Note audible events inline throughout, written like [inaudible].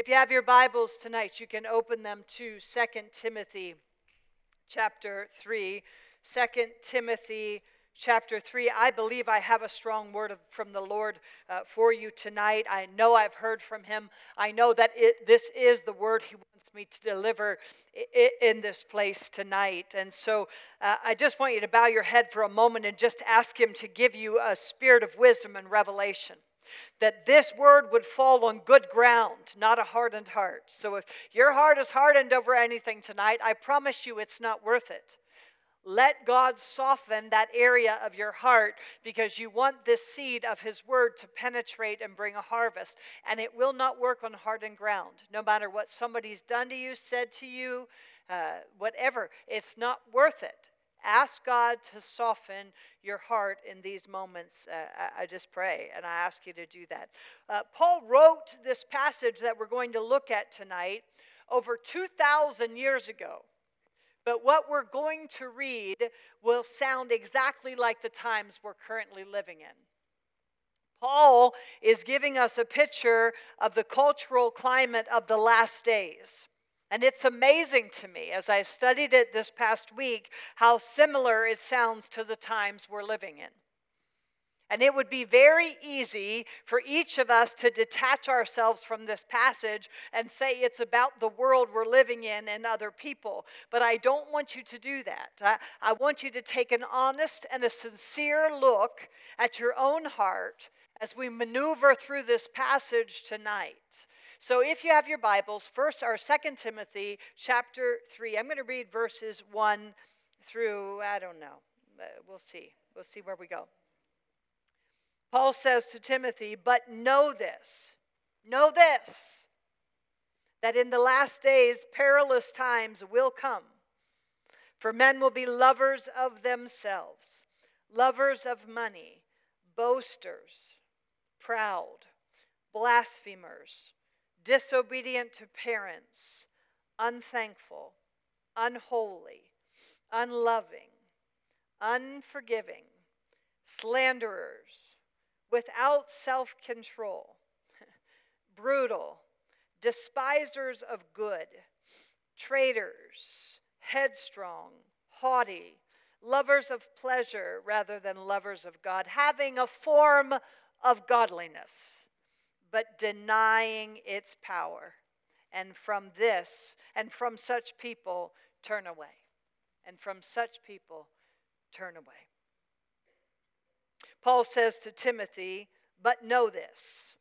If you have your Bibles tonight, you can open them to 2 Timothy chapter 3. 2 Timothy chapter 3. I believe I have a strong word of, from the Lord uh, for you tonight. I know I've heard from him. I know that it, this is the word he wants me to deliver in this place tonight. And so uh, I just want you to bow your head for a moment and just ask him to give you a spirit of wisdom and revelation that this word would fall on good ground, not a hardened heart. So if your heart is hardened over anything tonight, I promise you it's not worth it. Let God soften that area of your heart because you want this seed of His word to penetrate and bring a harvest. And it will not work on hardened ground, no matter what somebody's done to you, said to you, uh, whatever. It's not worth it. Ask God to soften your heart in these moments. Uh, I, just pray and I ask you to do that. Uh, Paul wrote this passage that we're going to look at tonight over 2,000 years ago. But what we're going to read will sound exactly like the times we're currently living in. Paul is giving us a picture of the cultural climate of the last days. And it's amazing to me as I studied it this past week how similar it sounds to the times we're living in. And it would be very easy for each of us to detach ourselves from this passage and say it's about the world we're living in and other people. But I don't want you to do that. I, I want you to take an honest and a sincere look at your own heart as we maneuver through this passage tonight. So if you have your Bibles, first or Second Timothy chapter 3. I'm going to read verses 1 through, I don't know. Uh, we'll see. We'll see where we go. Paul says to Timothy, But know this, know this, that in the last days perilous times will come. For men will be lovers of themselves, lovers of money, boasters, proud, blasphemers, disobedient to parents, unthankful, unholy, unloving, unforgiving, slanderers without self control, [laughs] brutal, despisers of good, traitors, headstrong, haughty, lovers of pleasure rather than lovers of God, having a form of godliness, but denying its power. And from this, and from such people, turn away. And from such people, turn away. Paul says to Timothy, But know this,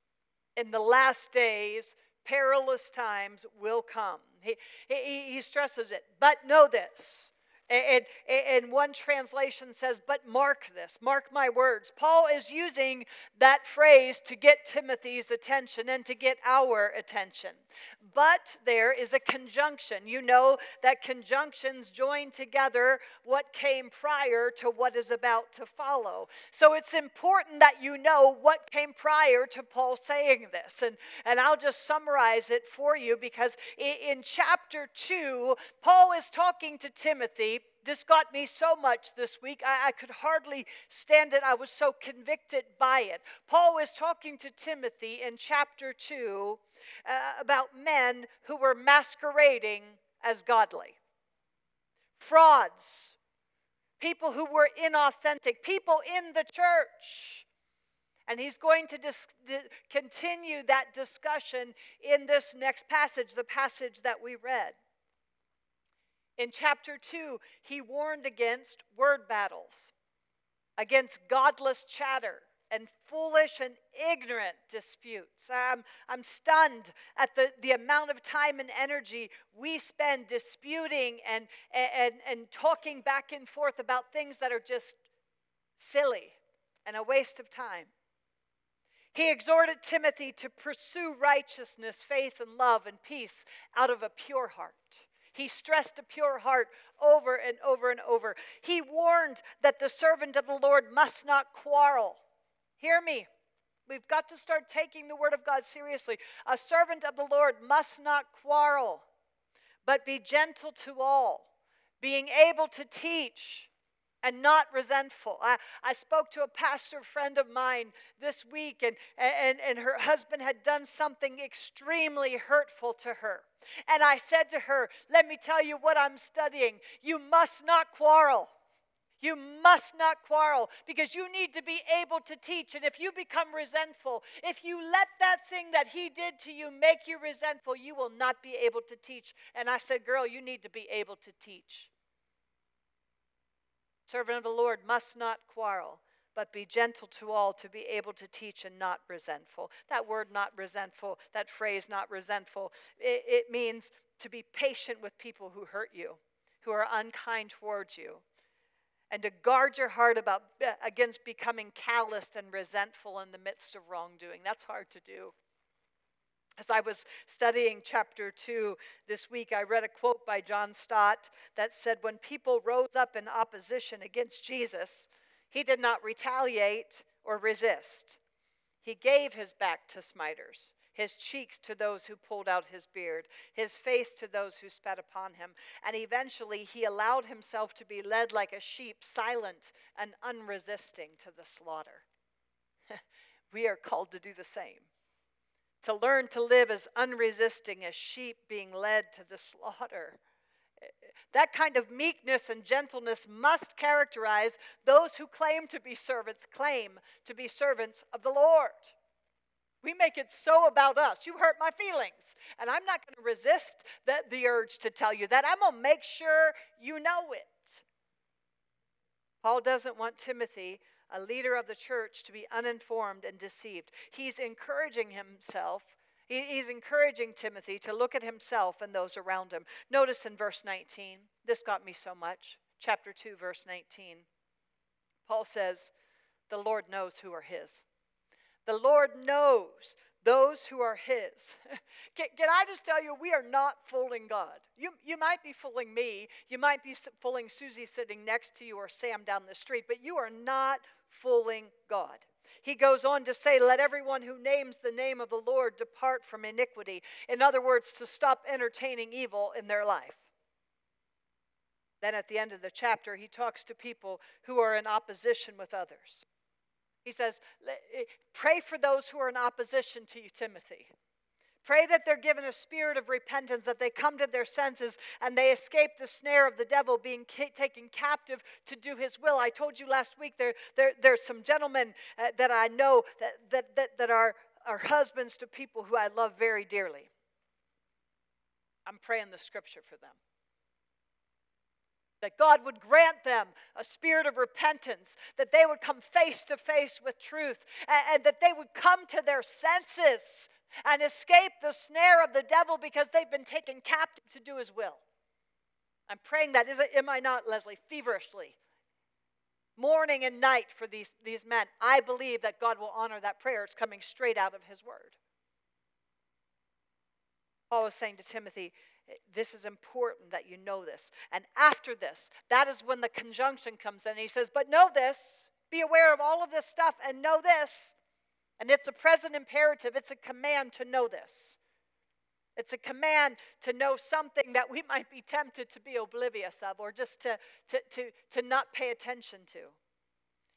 in the last days, perilous times will come. He, he, he stresses it, but know this and, and one translation says, but mark this, mark my words. Paul is using that phrase to get Timothy's attention and to get our attention. But there is a conjunction. You know that conjunctions join together what came prior to what is about to follow. So it's important that you know what came prior to Paul saying this. And, and I'll just summarize it for you because in, chapter 2, Paul is talking to Timothy this got me so much this week, I, I, could hardly stand it. I was so convicted by it. Paul was talking to Timothy in chapter 2 uh, about men who were masquerading as godly, frauds, people who were inauthentic, people in the church. And he's going to dis- di- continue that discussion in this next passage, the passage that we read. In chapter 2, he warned against word battles, against godless chatter, and foolish and ignorant disputes. I'm, I'm stunned at the, the amount of time and energy we spend disputing and, and, and talking back and forth about things that are just silly and a waste of time. He exhorted Timothy to pursue righteousness, faith, and love and peace out of a pure heart. He stressed a pure heart over and over and over. He warned that the servant of the Lord must not quarrel. Hear me. We've got to start taking the word of God seriously. A servant of the Lord must not quarrel, but be gentle to all, being able to teach, and not resentful. I, I spoke to a pastor friend of mine this week, and, and, and her husband had done something extremely hurtful to her. And I said to her, Let me tell you what I'm studying. You must not quarrel. You must not quarrel because you need to be able to teach. And if you become resentful, if you let that thing that he did to you make you resentful, you will not be able to teach. And I said, Girl, you need to be able to teach. Servant of the Lord must not quarrel, but be gentle to all, to be able to teach and not resentful. That word, not resentful, that phrase, not resentful, it, it means to be patient with people who hurt you, who are unkind towards you and to guard your heart about, against becoming calloused and resentful in the midst of wrongdoing. That's hard to do. As I was studying chapter 2 this week, I read a quote by John Stott that said, When people rose up in opposition against Jesus, he did not retaliate or resist. He gave his back to smiters, his cheeks to those who pulled out his beard, his face to those who spat upon him, and eventually he allowed himself to be led like a sheep, silent and unresisting to the slaughter. [laughs] we are called to do the same to learn to live as unresisting as sheep being led to the slaughter. That kind of meekness and gentleness must characterize those who claim to be servants, claim to be servants of the Lord. We make it so about us. You hurt my feelings. And I'm not going to resist the, the urge to tell you that. I'm going to make sure you know it. Paul doesn't want Timothy a leader of the church to be uninformed and deceived. He's encouraging himself, he's encouraging Timothy to look at himself and those around him. Notice in verse 19, this got me so much. Chapter 2, verse 19. Paul says, The Lord knows who are his. The Lord knows those who are His. [laughs] can, can, I just tell you, we are not fooling God. You, you might be fooling me, you might be fooling Susie sitting next to you or Sam down the street, but you are not fooling God. He goes on to say, Let everyone who names the name of the Lord depart from iniquity. In other words, to stop entertaining evil in their life. Then at the end of the chapter, he talks to people who are in opposition with others. He says, eh, Pray for those who are in opposition to you, Timothy. Pray that they're given a spirit of repentance, that they come to their senses and they escape the snare of the devil being ca- taken captive to do his will. I told you last week there, there, there's some gentlemen uh, that I know that, that, that, that are, are husbands to people who I love very dearly. I'm praying the scripture for them that God would grant them a spirit of repentance, that they would come face to face with truth, and, and, that they would come to their senses and escape the snare of the devil because they've been taken captive to do his will. I'm praying that, is it, am I not, Leslie, feverishly? Morning and night for these, these men. I believe that God will honor that prayer. It's coming straight out of his word. Paul was saying to Timothy, this is important that you know this. And after this, that is when the conjunction comes in. He says, But know this, be aware of all of this stuff, and know this and it's a present imperative, it's a command to know this. It's a command to know something that we might be tempted to be oblivious of or just to, to, to, to not pay attention to.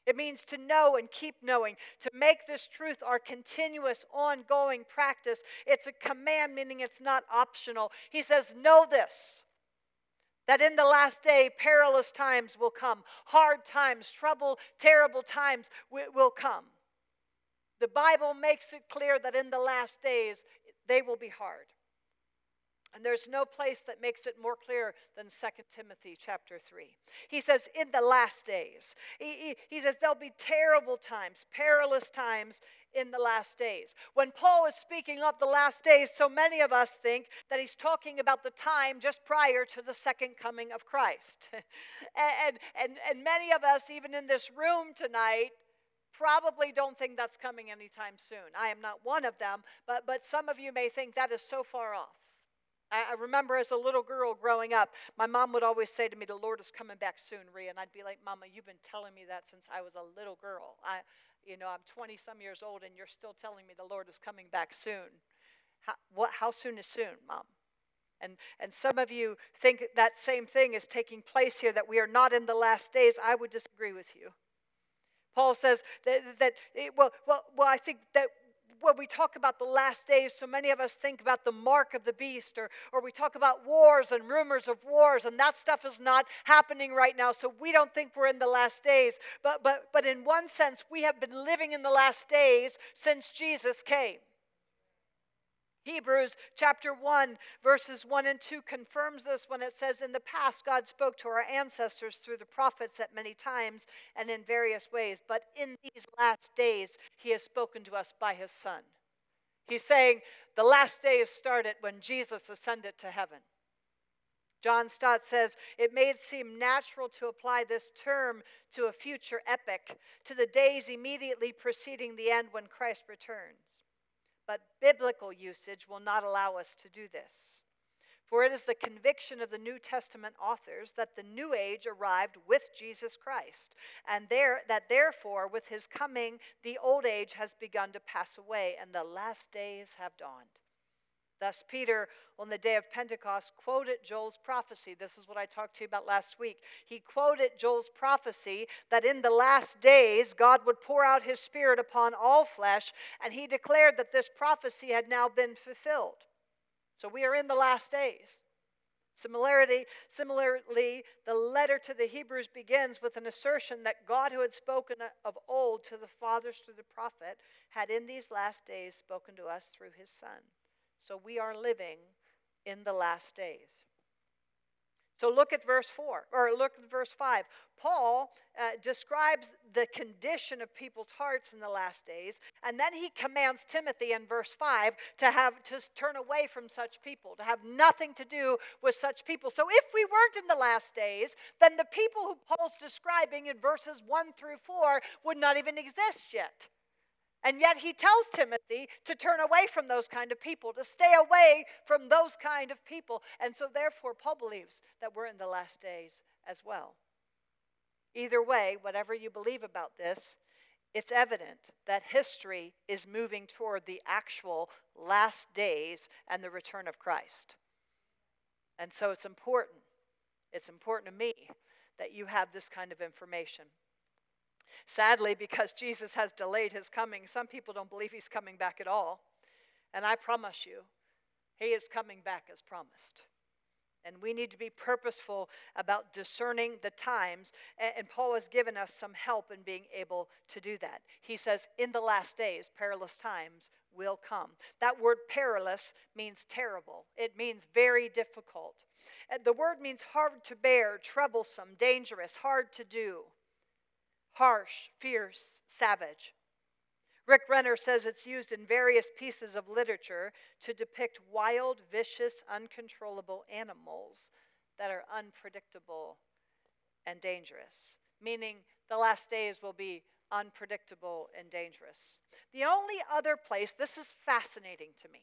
It means to know and keep knowing, to make this truth our continuous, ongoing practice. It's a command, meaning it's not optional. He says, Know this that in the last day, perilous times will come, hard times, trouble, terrible times will come. The Bible makes it clear that in the last days, they will be hard. And there's no place that makes it more clear than 2 Timothy chapter 3. He says, in the last days. He, he, he, says, there'll be terrible times, perilous times in the last days. When Paul is speaking of the last days, so many of us think that he's talking about the time just prior to the second coming of Christ. [laughs] and, and, and many of us, even in this room tonight, probably don't think that's coming anytime soon. I am not one of them, but, but some of you may think that is so far off. I, I remember as a little girl growing up, my mom would always say to me, The Lord is coming back soon, Ria. And I'd be like, Mama, you've been telling me that since I was a little girl. I, you know, I'm 20 some years old and you're still telling me the Lord is coming back soon. How, what, how soon is soon, Mom? And, and some of you think that same thing is taking place here, that we are not in the last days. I would disagree with you. Paul says that, that it, well, well, well, I think that when we talk about the last days, so many of us think about the mark of the beast, or, or we talk about wars and rumors of wars, and that stuff is not happening right now, so we don't think we're in the last days. But, but, but in one sense, we have been living in the last days since Jesus came. Hebrews chapter 1, verses 1 and 2 confirms this when it says, In the past, God spoke to our ancestors through the prophets at many times and in various ways, but in these last days, He has spoken to us by His Son. He's saying the last day days started when Jesus ascended to heaven. John Stott says, It may seem natural to apply this term to a future epoch, to the days immediately preceding the end when Christ returns. But biblical usage will not allow us to do this. For it is the conviction of the New Testament authors that the new age arrived with Jesus Christ, and there, that therefore, with his coming, the old age has begun to pass away, and the last days have dawned. Thus, Peter, on the day of Pentecost, quoted Joel's prophecy. This is what I talked to you about last week. He quoted Joel's prophecy that in the last days God would pour out his Spirit upon all flesh, and he declared that this prophecy had now been fulfilled. So we are in the last days. Similarity, similarly, the letter to the Hebrews begins with an assertion that God, who had spoken of old to the fathers through the prophet, had in these last days spoken to us through his Son. So we are living in the last days. So look at verse 4, or look at verse 5. Paul uh, describes the condition of people's hearts in the last days, and then he commands Timothy in verse 5 to have to turn away from such people, to have nothing to do with such people. So if we weren't in the last days, then the people who Paul's describing in verses 1 through 4 would not even exist yet. And yet he tells Timothy to turn away from those kind of people, to stay away from those kind of people. And so, therefore, Paul believes that we're in the last days as well. Either way, whatever you believe about this, it's evident that history is moving toward the actual last days and the return of Christ. And so it's important, it's important to me that you have this kind of information. Sadly, because Jesus has delayed his coming, some people don't believe he's coming back at all. And I promise you, he is coming back as promised. And we need to be purposeful about discerning the times. And Paul has given us some help in being able to do that. He says, In the last days, perilous times will come. That word perilous means terrible, it means very difficult. The word means hard to bear, troublesome, dangerous, hard to do harsh, fierce, savage. Rick Renner says it's used in various pieces of literature to depict wild, vicious, uncontrollable animals that are unpredictable and dangerous, meaning the last days will be unpredictable and dangerous. The only other place, this is fascinating to me.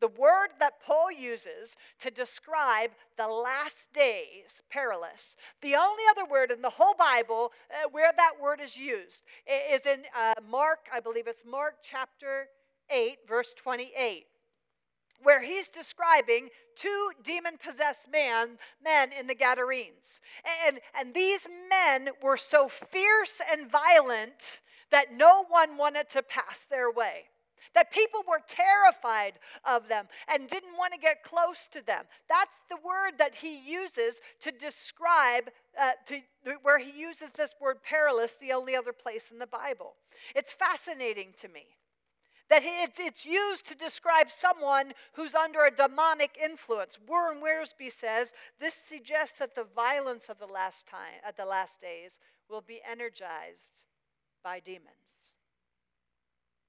The word that Paul uses to describe the last days, perilous, the only other word in the whole Bible uh, where that word is used is in uh, Mark, I believe it's Mark chapter 8, verse 28 where he's describing two demon possessed man, men in the Gadarenes. And, and these men were so fierce and violent that no one wanted to pass their way that people were terrified of them and didn't want to get close to them. That's the word that he uses to describe, uh, to, where he uses this word perilous, the only other place in the Bible. It's fascinating to me that it's, used to describe someone who's under a demonic influence. Warren Wiersbe says this suggests that the violence of the last time, at the last days, will be energized by demons.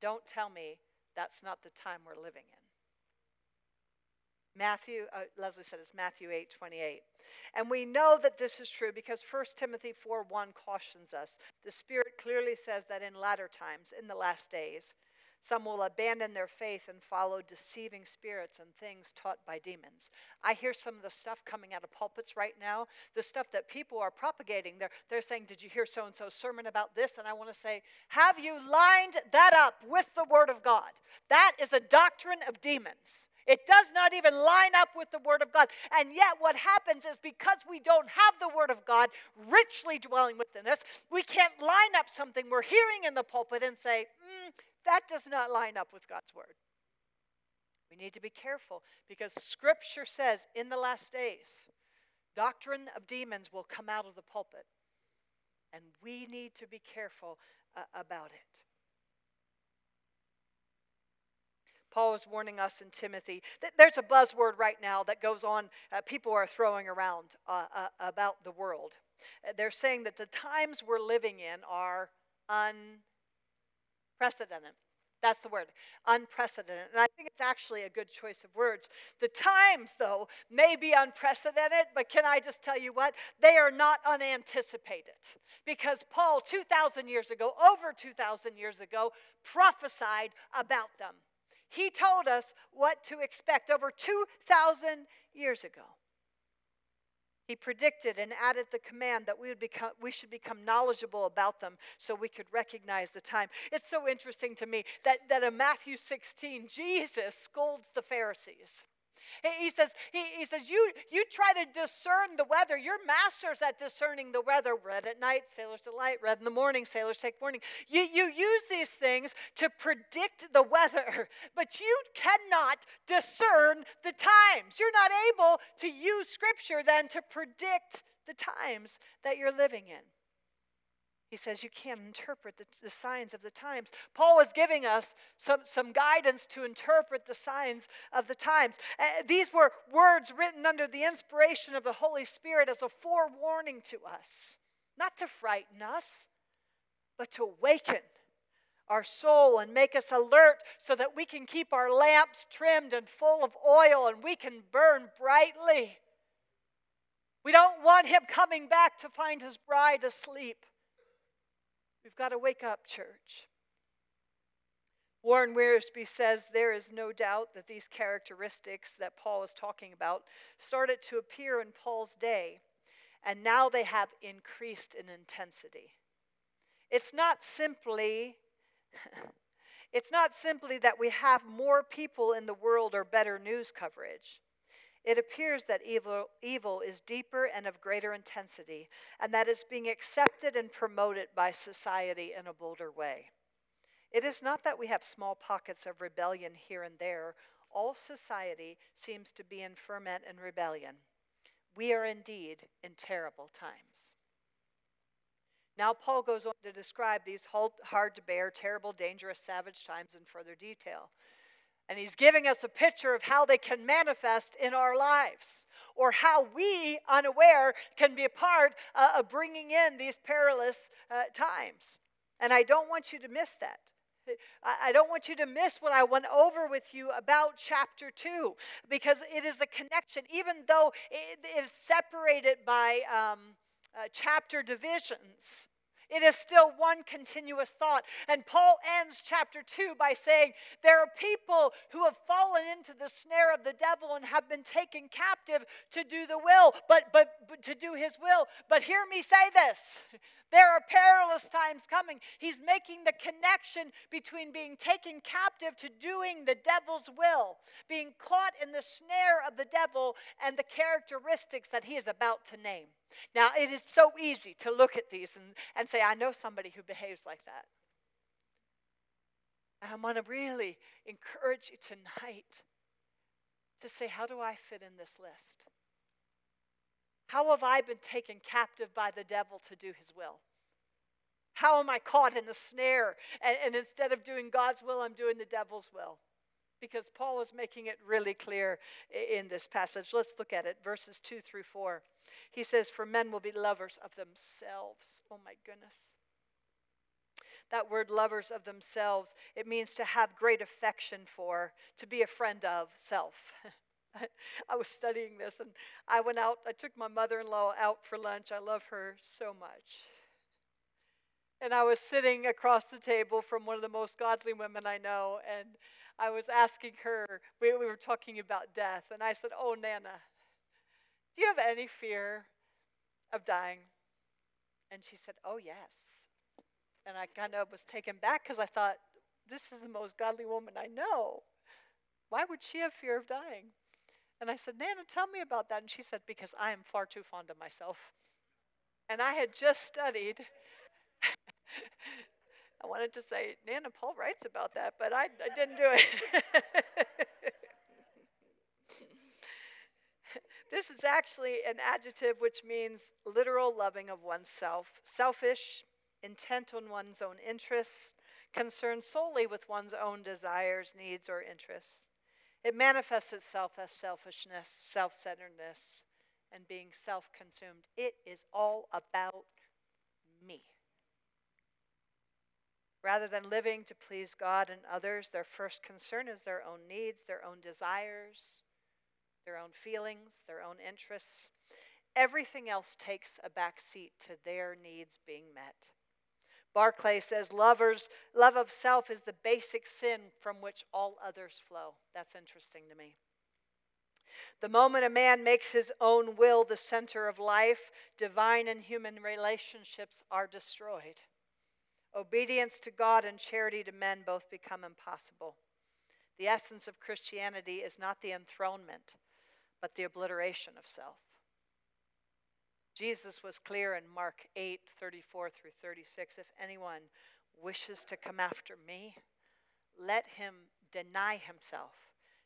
Don't tell me that's not the time we're living in. Matthew, uh, Leslie said it's Matthew 8, 28. And we know that this is true because 1 Timothy 4, 1 cautions us. The Spirit clearly says that in latter times, in the last days, some will abandon their faith and follow deceiving spirits and things taught by demons. I hear some of the stuff coming out of pulpits right now, the stuff that people are propagating. They're, they're saying, Did you hear so and so's sermon about this? And I want to say, Have you lined that up with the Word of God? That is a doctrine of demons. It does not even line up with the Word of God. And yet, what happens is because we don't have the Word of God richly dwelling within us, we can't line up something we're hearing in the pulpit and say, mm, that does not line up with God's Word. We need to be careful because Scripture says in the last days, doctrine of demons will come out of the pulpit. And we need to be careful uh, about it. Paul is warning us in Timothy. There's a buzzword right now that goes on, uh, people are throwing around uh, uh, about the world. Uh, they're saying that the times we're living in are unprecedented. That's the word, unprecedented. And I think it's actually a good choice of words. The times, though, may be unprecedented, but can I just tell you what? They are not unanticipated. Because Paul, 2,000 years ago, over 2,000 years ago, prophesied about them. He told us what to expect over 2,000 years ago. He predicted and added the command that we, would become, we should become knowledgeable about them so we could recognize the time. It's so interesting to me that, that in Matthew 16, Jesus scolds the Pharisees. He says, he, he says you, you try to discern the weather. You're masters at discerning the weather. Red at night, sailors delight. Red in the morning, sailors take warning. You, you use these things to predict the weather, [laughs] but you cannot discern the times. You're not able to use Scripture then to predict the times that you're living in. He says you can't interpret the, the, signs of the times. Paul is giving us some, some guidance to interpret the signs of the times. Uh, these were words written under the inspiration of the Holy Spirit as a forewarning to us, not to frighten us, but to awaken our soul and make us alert so that we can keep our lamps trimmed and full of oil and we can burn brightly. We don't want him coming back to find his bride asleep. We've got to wake up, church. Warren Wiersbe says there is no doubt that these characteristics that Paul is talking about started to appear in Paul's day, and now they have increased in intensity. It's not simply [laughs] it's not simply that we have more people in the world or better news coverage. It appears that evil, evil is deeper and of greater intensity, and that it's being accepted and promoted by society in a bolder way. It is not that we have small pockets of rebellion here and there. All society seems to be in ferment and rebellion. We are indeed in terrible times. Now, Paul goes on to describe these hard to bear, terrible, dangerous, savage times in further detail. And he's giving us a picture of how they can manifest in our lives, or how we, unaware, can be a part uh, of bringing in these perilous uh, times. And I don't want you to miss that. I don't want you to miss what I went over with you about chapter 2 because it is a connection, even though it is separated by um, uh, chapter divisions. It is still one continuous thought. And Paul ends chapter 2 by saying, There are people who have fallen into the snare of the devil and have been taken captive to do the will, but, but, but to do his will. But hear me say this. [laughs] There are perilous times coming. He's making the connection between being taken captive to doing the devil's will, being caught in the snare of the devil, and the characteristics that he is about to name. Now, it is so easy to look at these and, and say, I know somebody who behaves like that. And I want to really encourage you tonight to say, How do I fit in this list? How have I been taken captive by the devil to do his will? How am I caught in a snare? And, and, instead of doing God's will, I'm doing the devil's will. Because Paul is making it really clear in this passage. Let's look at it, verses 2 through 4. He says, For men will be lovers of themselves. Oh my goodness. That word lovers of themselves, it means to have great affection for, to be a friend of self. [laughs] I was studying this and I went out, I took my mother in law out for lunch. I love her so much. And I was sitting across the table from one of the most godly women I know, and I was asking her, we, we were talking about death, and I said, Oh, Nana, do you have any fear of dying? And she said, Oh, yes. And I kind of was taken back because I thought, This is the most godly woman I know. Why would she have fear of dying? And I said, Nana, tell me about that. And she said, Because I am far too fond of myself. And I had just studied. [laughs] I wanted to say, Nana, Paul writes about that, but I, I didn't do it. [laughs] this is actually an adjective which means literal loving of oneself, selfish, intent on one's own interests, concerned solely with one's own desires, needs, or interests. It manifests itself as selfishness, self centeredness, and being self consumed. It is all about me. Rather than living to please God and others, their first concern is their own needs, their own desires, their own feelings, their own interests. Everything else takes a back seat to their needs being met. Barclay says, Lovers, love of self is the basic sin from which all others flow. That's interesting to me. The moment a man makes his own will the center of life, divine and human relationships are destroyed. Obedience to God and charity to men both become impossible. The essence of Christianity is not the enthronement, but the obliteration of self. Jesus was clear in Mark 8 34 through 36 if anyone wishes to come after me, let him deny himself,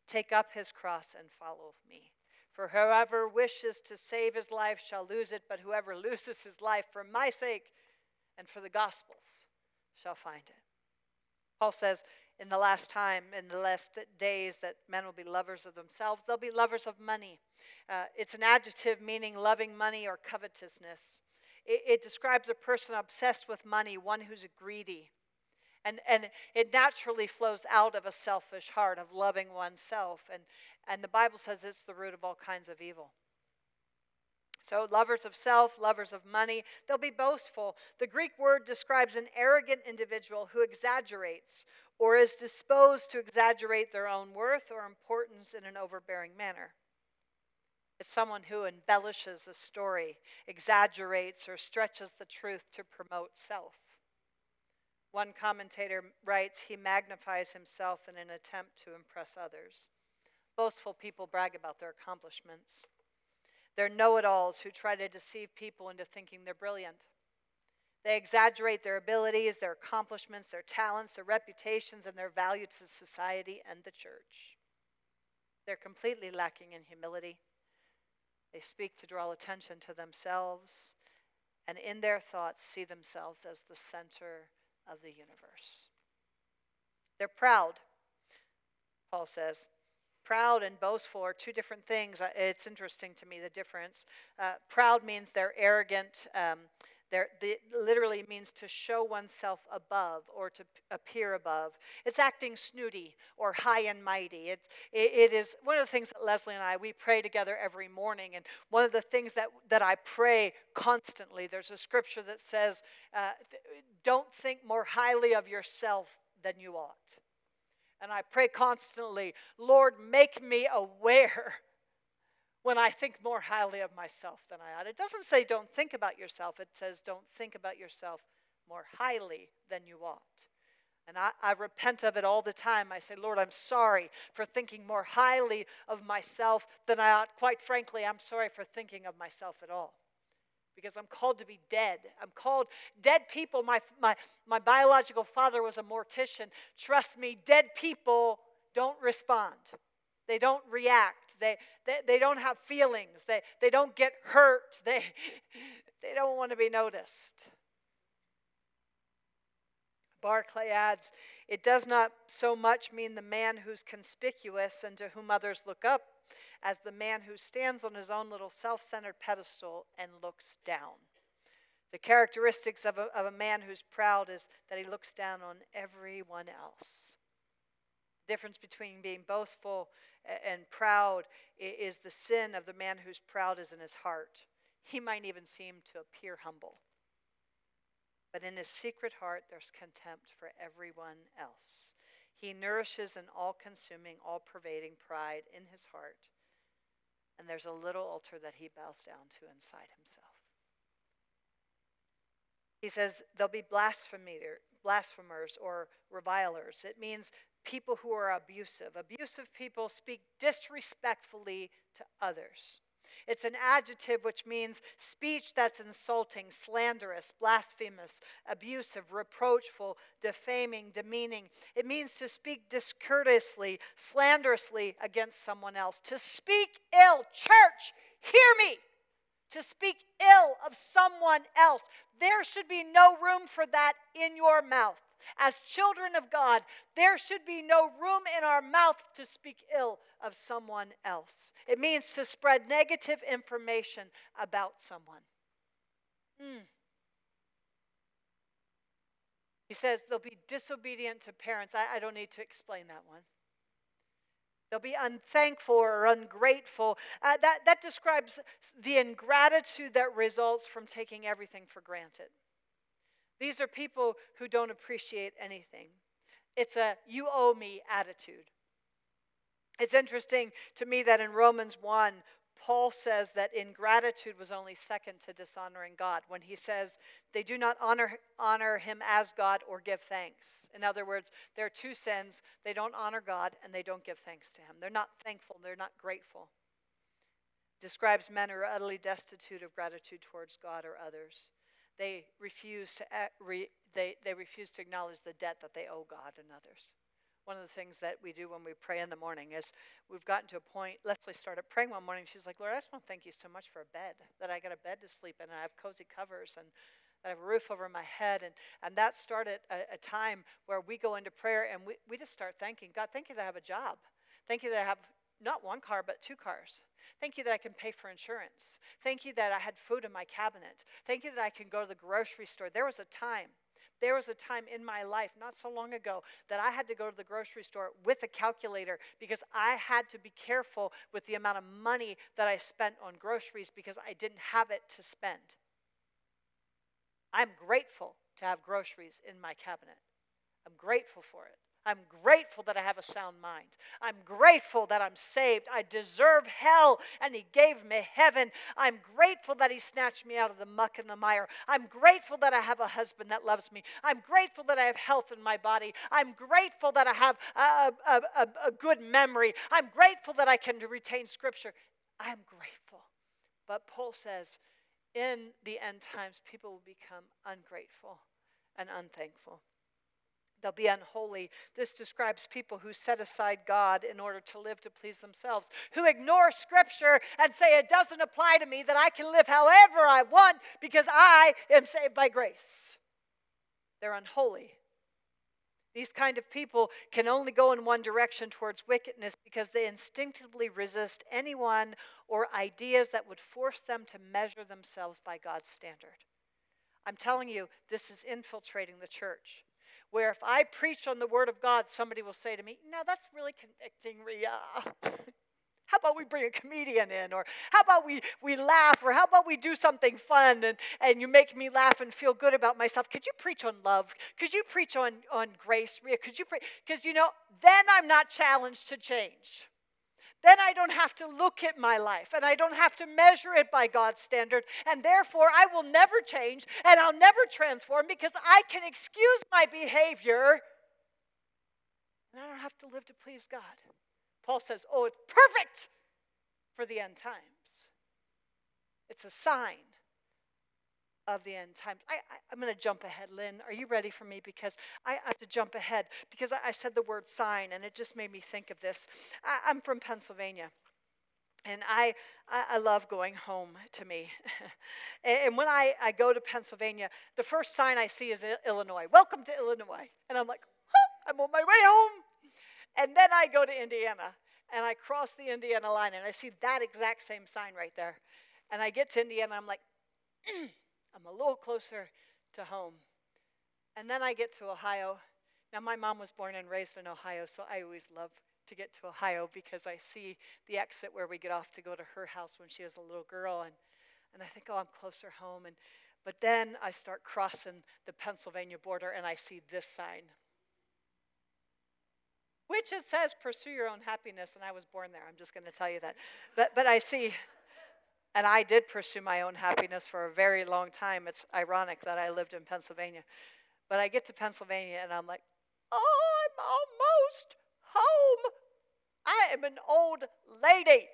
take up his cross, and follow me. For whoever wishes to save his life shall lose it, but whoever [laughs] loses his life for my sake and for the gospel's shall find it. Paul says, in the last time, in the last days, that men will be lovers of themselves. They'll be lovers of money. Uh, it's an adjective meaning loving money or covetousness. It, it describes a person obsessed with money, one who's greedy. And, and it naturally flows out of a selfish heart of loving oneself. And, and the Bible says it's the root of all kinds of evil. So, lovers of self, lovers of money, they'll be boastful. The Greek word describes an arrogant individual who exaggerates or is disposed to exaggerate their own worth or importance in an overbearing manner. It's someone who embellishes a story, exaggerates, or stretches the truth to promote self. One commentator writes, he magnifies himself in an attempt to impress others. Boastful people brag about their accomplishments. They're know it alls who try to deceive people into thinking they're brilliant. They exaggerate their abilities, their accomplishments, their talents, their reputations, and their value to society and the church. They're completely lacking in humility. They speak to draw attention to themselves, and in their thoughts see themselves as the center of the universe. They're proud, Paul says. Proud and boastful are two different things. It's interesting to me the difference. Uh, proud means they're arrogant. Um, there, the, literally means to show oneself above or to appear above. It's acting snooty or high and mighty. It, it, it is one of the things that Leslie and I, we pray together every morning. And one of the things that, that I pray constantly, there's a scripture that says, uh, don't think more highly of yourself than you ought. And I pray constantly, Lord, make me aware when I think more highly of myself than I ought. It doesn't say don't think about yourself, it says don't think about yourself more highly than you ought. And I, I, repent of it all the time. I say, Lord, I'm sorry for thinking more highly of myself than I ought. Quite frankly, I'm sorry for thinking of myself at all. Because I'm called to be dead. I'm called dead people. My, my, my biological father was a mortician. Trust me, dead people don't respond. They don't react. They, they, they don't have feelings. They, they don't get hurt. [laughs] They, they don't want to be noticed. Barclay adds, it does not so much mean the man who's conspicuous and to whom others look up as the man who stands on his own little self centered pedestal and looks down. The characteristics of a, of a man who's proud is that he looks down on everyone else. The difference between being boastful and proud is the sin of the man whose proud is in his heart. He might even seem to appear humble. But in his secret heart, there's contempt for everyone else. He nourishes an all consuming, all pervading pride in his heart. And there's a little altar that he bows down to inside himself. He says there'll be blasphemers or revilers. It means people who are abusive. Abusive people speak disrespectfully to others. It's an adjective which means speech that's insulting, slanderous, blasphemous, abusive, reproachful, defaming, demeaning. It means to speak discourteously, slanderously against someone else. To speak ill, church, hear me. To speak ill of someone else. There should be no room for that in your mouth. As children of God, there should be no room in our mouth to speak ill of someone else. It means to spread negative information about someone. Mm. He says they'll be disobedient to parents. I, I don't need to explain that one. They'll be unthankful or ungrateful. Uh, that, that describes the ingratitude that results from taking everything for granted. These are people who don't appreciate anything. It's a you owe me attitude. It's interesting to me that in Romans 1, Paul says that ingratitude was only second to dishonoring God when he says they do not honor, honor him as God or give thanks. In other words, there are two sins they don't honor God and they don't give thanks to him. They're not thankful, they're not grateful. Describes men who are utterly destitute of gratitude towards God or others they refuse to re, they, they refuse to acknowledge the debt that they owe God and others. One of the things that we do when we pray in the morning is we've gotten to a point. Leslie started praying one morning. She's like, Lord, I just want to thank you so much for a bed, that I got a bed to sleep in, and I have cozy covers, and I have a roof over my head. And, and that started a, a time where we go into prayer and we, we just start thanking God, thank you that I have a job. Thank you that I have not one car, but two cars. Thank you that I can pay for insurance. Thank you that I had food in my cabinet. Thank you that I can go to the grocery store. There was a time, there was a time in my life, not so long ago, that I had to go to the grocery store with a calculator because I had to be careful with the amount of money that I spent on groceries because I didn't have it to spend. I'm grateful to have groceries in my cabinet. I'm grateful for it. I'm grateful that I have a sound mind. I'm grateful that I'm saved. I deserve hell and He gave me heaven. I'm grateful that He snatched me out of the muck and the mire. I'm grateful that I have a husband that loves me. I'm grateful that I have health in my body. I'm grateful that I have a, a, a, a good memory. I'm grateful that I can retain Scripture. I'm grateful. But Paul says, in the end times, people will become ungrateful and unthankful. They'll be unholy. This describes people who set aside God in order to live to please themselves, who ignore Scripture and say it doesn't apply to me, that I can live however I want because I am saved by grace. They're unholy. These kind of people can only go in one direction towards wickedness because they instinctively resist anyone or ideas that would force them to measure themselves by God's standard. I'm telling you, this is infiltrating the church where if I preach on the Word of God, somebody will say to me, No, that's really convicting, Ria. [laughs] How about we bring a comedian in? Or how about we, we laugh? Or how about we do something fun and, and you make me laugh and feel good about myself? Could you preach on love? Could you preach on, on grace, Ria? Could you preach? Because, you know, then I'm not challenged to change then I don't have to look at my life and I don't have to measure it by God's standard. And therefore, I will never change and I'll never transform because I can excuse my behavior and I don't have to live to please God. Paul says, Oh, it's perfect for the end times. It's a sign of the end times. I, am going to jump ahead, Lynn. Are you ready for me? Because I, have to jump ahead because I, I, said the word sign and it just made me think of this. I, am from Pennsylvania. And I, I, love going home to me. [laughs] and when I, I go to Pennsylvania, the first sign I see is Illinois. Welcome to Illinois. And I'm like, oh, I'm on my way home. And then I go to Indiana and I cross the Indiana line and I see that exact same sign right there. And I get to Indiana, and I'm like, [clears throat] I'm a little closer to home. And then I get to Ohio. Now, my mom was born and raised in Ohio, so I always love to get to Ohio because I see the exit where we get off to go to her house when she was a little girl. And, and I think, oh, I'm closer home. And, but then I start crossing the Pennsylvania border and I see this sign, which it says, pursue your own happiness. And I was born there. I'm just going to tell you that. But, but I see and I did pursue my own happiness for a very long time. It's ironic that I lived in Pennsylvania. But I get to Pennsylvania and I'm like, oh, I'm almost home. I am an old lady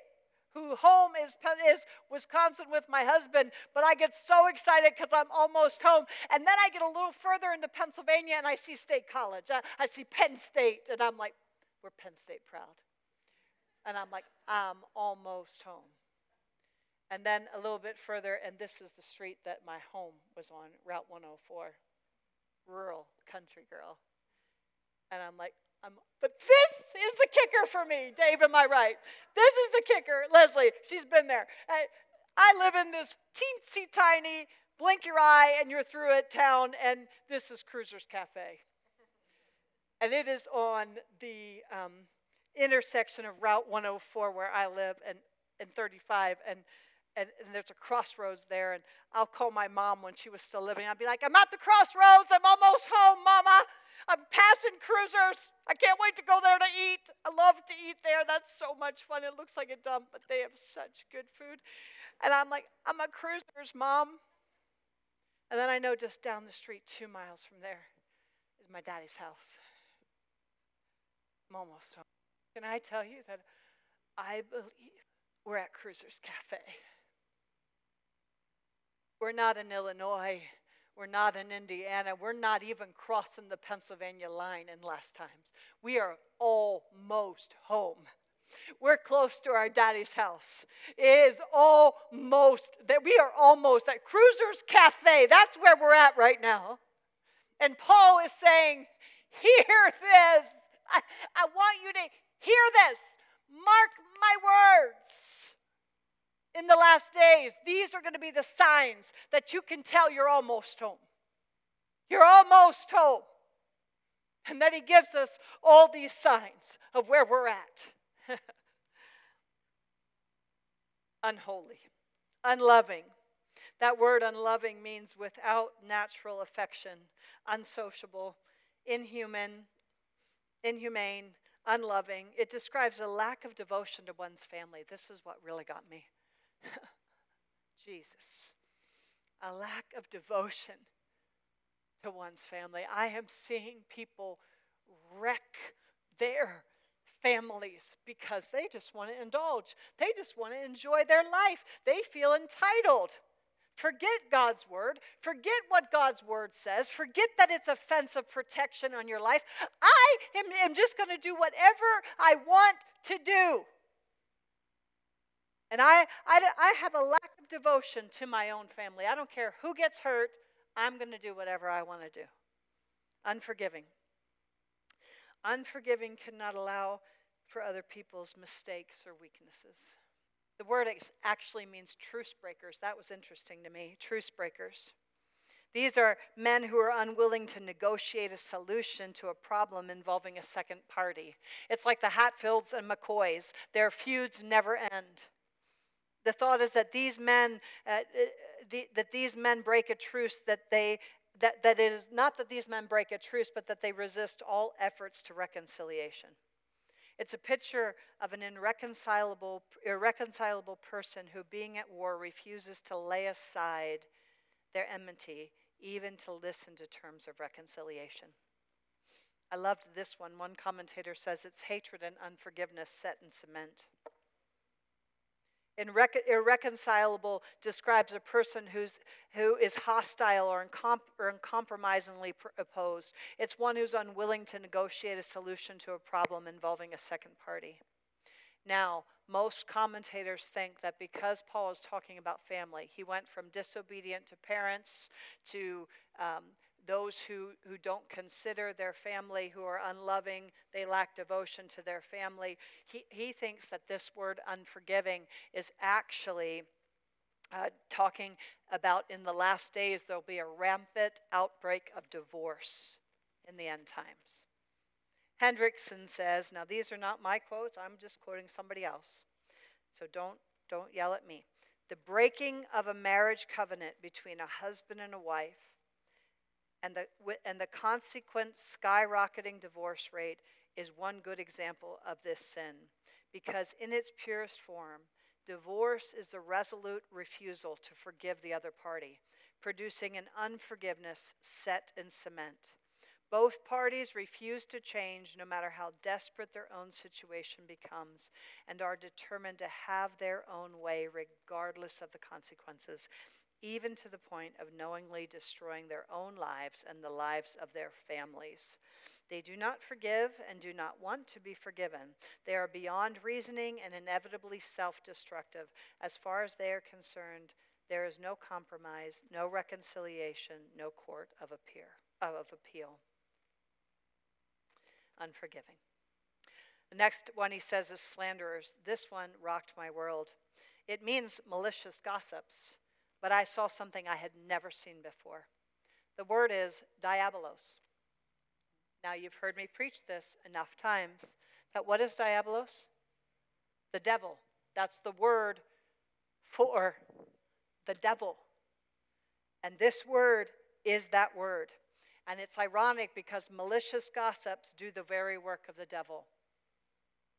who home is, is Wisconsin with my husband, but I get so excited because I'm almost home. And then I get a little further into Pennsylvania and I see State College. I, I see Penn State, and I'm like, we're Penn State proud. And I'm like, I'm almost home. And then a little bit further, and this is the street that my home was on, Route 104, rural country girl. And I'm like, I'm, but this is the kicker for me, Dave, am I right? This is the kicker. Leslie, she's been there. I, I live in this teensy tiny, blink your eye and you're through it town, and this is Cruiser's Cafe. And it is on the um, intersection of Route 104 where I live and, and 35. And, and, and, there's a crossroads there. And I'll call my mom when she was still living. I'd be like, I'm at the crossroads. I'm almost home, Mama. I'm passing cruisers. I can't wait to go there to eat. I love to eat there. That's so much fun. It looks like a dump, but they have such good food. And I'm like, I'm a cruisers, mom. And then I know just down the street, two miles from there, is my daddy's house. I'm almost home. Can I tell you that I believe we're at Cruisers Cafe? We're not in Illinois. We're not in Indiana. We're not even crossing the Pennsylvania line in last times. We are almost home. We're close to our daddy's house. It is almost that we are almost at Cruisers Cafe. That's where we're at right now. And Paul is saying, Hear this. I, I want you to hear this. Mark my words in the last days, these are going to be the signs that you can tell you're almost home. You're almost home. And then he gives us all these signs of where we're at [laughs] unholy, unloving. That word unloving means without natural affection, unsociable, inhuman, inhumane, unloving. It describes a lack of devotion to one's family. This is what really got me. [laughs] Jesus. A lack of devotion to one's family. I am seeing people wreck their families because they just want to indulge. They just want to enjoy their life. They feel entitled. Forget God's word. Forget what God's word says. Forget that it's a fence of protection on your life. I am, am just going to do whatever I want to do. And I, I, I have a lack of devotion to my own family. I don't care who gets hurt, I'm going to do whatever I want to do. Unforgiving. Unforgiving cannot allow for other people's mistakes or weaknesses. The word actually means truce breakers. That was interesting to me. Truce breakers. These are men who are unwilling to negotiate a solution to a problem involving a second party. It's like the Hatfields and McCoys. Their feuds never end. The thought is that these men, uh, uh, the, that these men break a truce, that they, that, that it is not that these men break a truce, but that they resist all efforts to reconciliation. It's a picture of an irreconcilable, irreconcilable person who, being at war, refuses to lay aside their enmity, even to listen to terms of reconciliation. I loved this one. One commentator says it's hatred and unforgiveness set in cement. Irrec- irreconcilable describes a person who's, who is hostile or, incom- or uncompromisingly pr- opposed. It's one who's unwilling to negotiate a solution to a problem involving a second party. Now, most commentators think that because Paul is talking about family, he went from disobedient to parents to um, those who, who don't consider their family, who are unloving, they lack devotion to their family. He, he thinks that this word unforgiving is actually uh, talking about in the last days there'll be a rampant outbreak of divorce in the end times. Hendriksen says, now these are not my quotes, I'm just quoting somebody else. So don't, don't yell at me. The breaking of a marriage covenant between a husband and a wife and the, and the consequent skyrocketing divorce rate is one good example of this sin. Because in its purest form, divorce is the resolute refusal to forgive the other party, producing an unforgiveness set in cement. Both parties refuse to change no matter how desperate their own situation becomes and are determined to have their own way regardless of the consequences, even to the point of knowingly destroying their own lives and the lives of their families. They do not forgive and do not want to be forgiven. They are beyond reasoning and inevitably self destructive. As far as they are concerned, there is no compromise, no reconciliation, no court of, appear, of appeal unforgiving. The next one he says is slanderers. This one rocked my world. It means malicious gossips, but I saw something I had never seen before. The word is diabolos. Now, you've heard me preach this enough times that what is diabolos? The devil. That's the word for the devil. And this word is that word. And it's ironic because malicious gossips do the very work of the devil.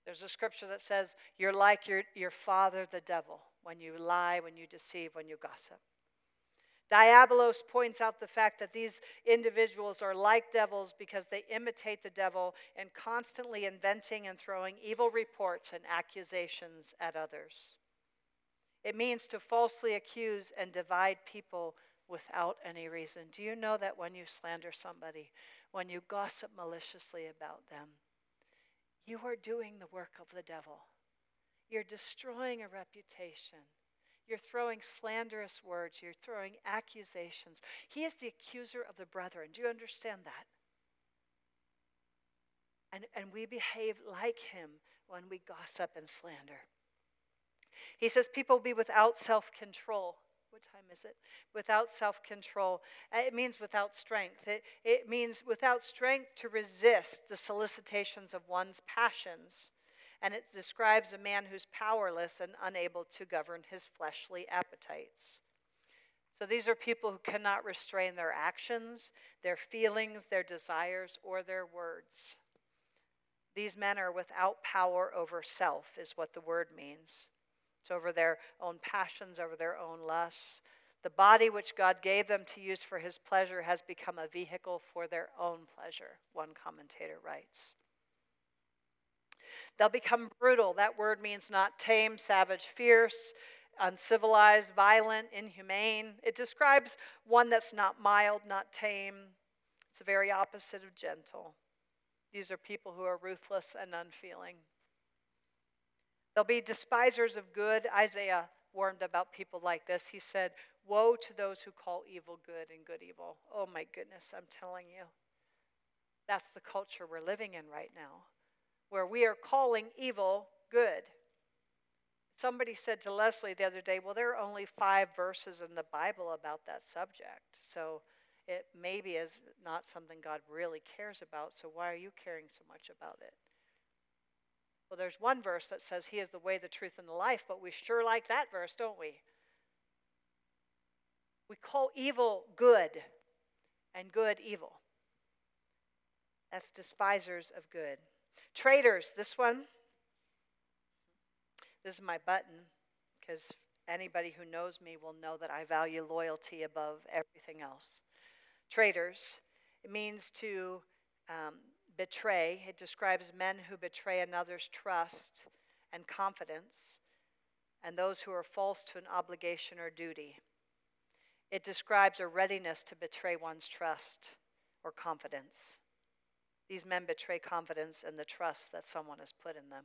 There's a scripture that says, You're like your, your father, the devil, when you lie, when you deceive, when you gossip. Diabolos points out the fact that these individuals are like devils because they imitate the devil in constantly inventing and throwing evil reports and accusations at others. It means to falsely accuse and divide people without any reason. Do you know that when you slander somebody, when you gossip maliciously about them, you are doing the work of the devil? You're destroying a reputation. You're throwing slanderous words. You're throwing accusations. He is the accuser of the brethren. Do you understand that? And, and we behave like him when we gossip and slander. He says people be without self control what time is it? Without self control. Uh, it means without strength. It, it means without strength to resist the solicitations of one's passions. And it describes a man who's powerless and unable to govern his fleshly appetites. So these are people who cannot restrain their actions, their feelings, their desires, or their words. These men are without power over self, is what the word means. It's over their own passions, over their own lusts. The body which God gave them to use for his pleasure has become a vehicle for their own pleasure, one commentator writes. They'll become brutal. That word means not tame, savage, fierce, uncivilized, violent, inhumane. It describes one that's not mild, not tame. It's the very opposite of gentle. These are people who are ruthless and unfeeling. They'll be despisers of good. Isaiah warned about people like this. He said, Woe to those who call evil good and good evil. Oh my goodness, I'm telling you. That's the culture we're living in right now, where we are calling evil good. Somebody said to Leslie the other day, Well, there are only five verses in the Bible about that subject. So it maybe is not something God really cares about. So why are you caring so much about it? Well, there's one verse that says He is the way, the truth, and the life, but we sure like that verse, don't we? We call evil good and good evil. That's despisers of good. Traitors, this one, this is my button because anybody who knows me will know that I value loyalty above everything else. Traitors, it means to um, betray. It describes men who betray another's trust and confidence, and those who are false to an obligation or duty. It describes a readiness to betray one's trust or confidence. These men betray confidence and the trust that someone has put in them.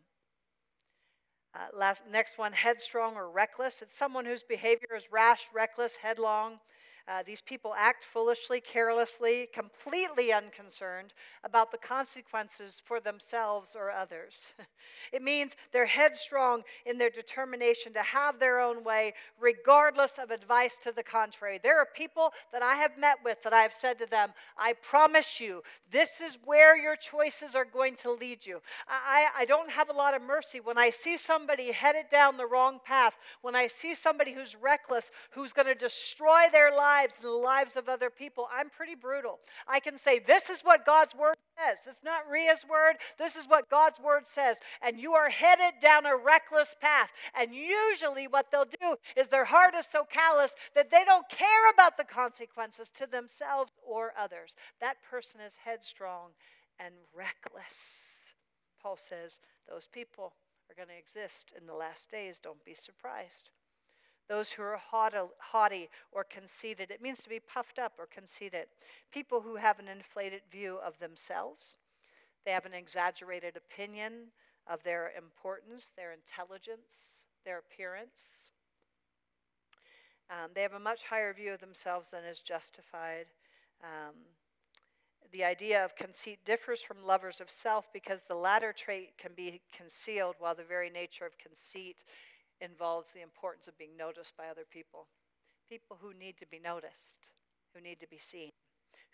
Uh, last, next one, headstrong or reckless. It's someone whose behavior is rash, reckless, headlong. Uh, these people act foolishly, carelessly, completely unconcerned about the consequences for themselves or others. [laughs] it means they're headstrong in their determination to have their own way, regardless of advice to the contrary. There are people that I have met with that I have said to them, I promise you, this is where your choices are going to lead you. I, I don't have a lot of mercy when I see somebody headed down the wrong path, when I see somebody who's reckless, who's going to destroy their lives lives and the lives of other people, I'm pretty brutal. I can say, This is what God's word says. It's not Ria's word. This is what God's word says. And you are headed down a reckless path. And usually, what they'll do is their heart is so callous that they don't care about the consequences to themselves or others. That person is headstrong and reckless. Paul says, Those people are going to exist in the last days. Don't be surprised. Those who are haughty or conceited. It means to be puffed up or conceited. People who have an inflated view of themselves. They have an exaggerated opinion of their importance, their intelligence, their appearance. Um, they have a much higher view of themselves than is justified. Um, the idea of conceit differs from lovers of self because the latter trait can be concealed, while the very nature of conceit involves the importance of being noticed by other people. People who need to be noticed, who need to be seen,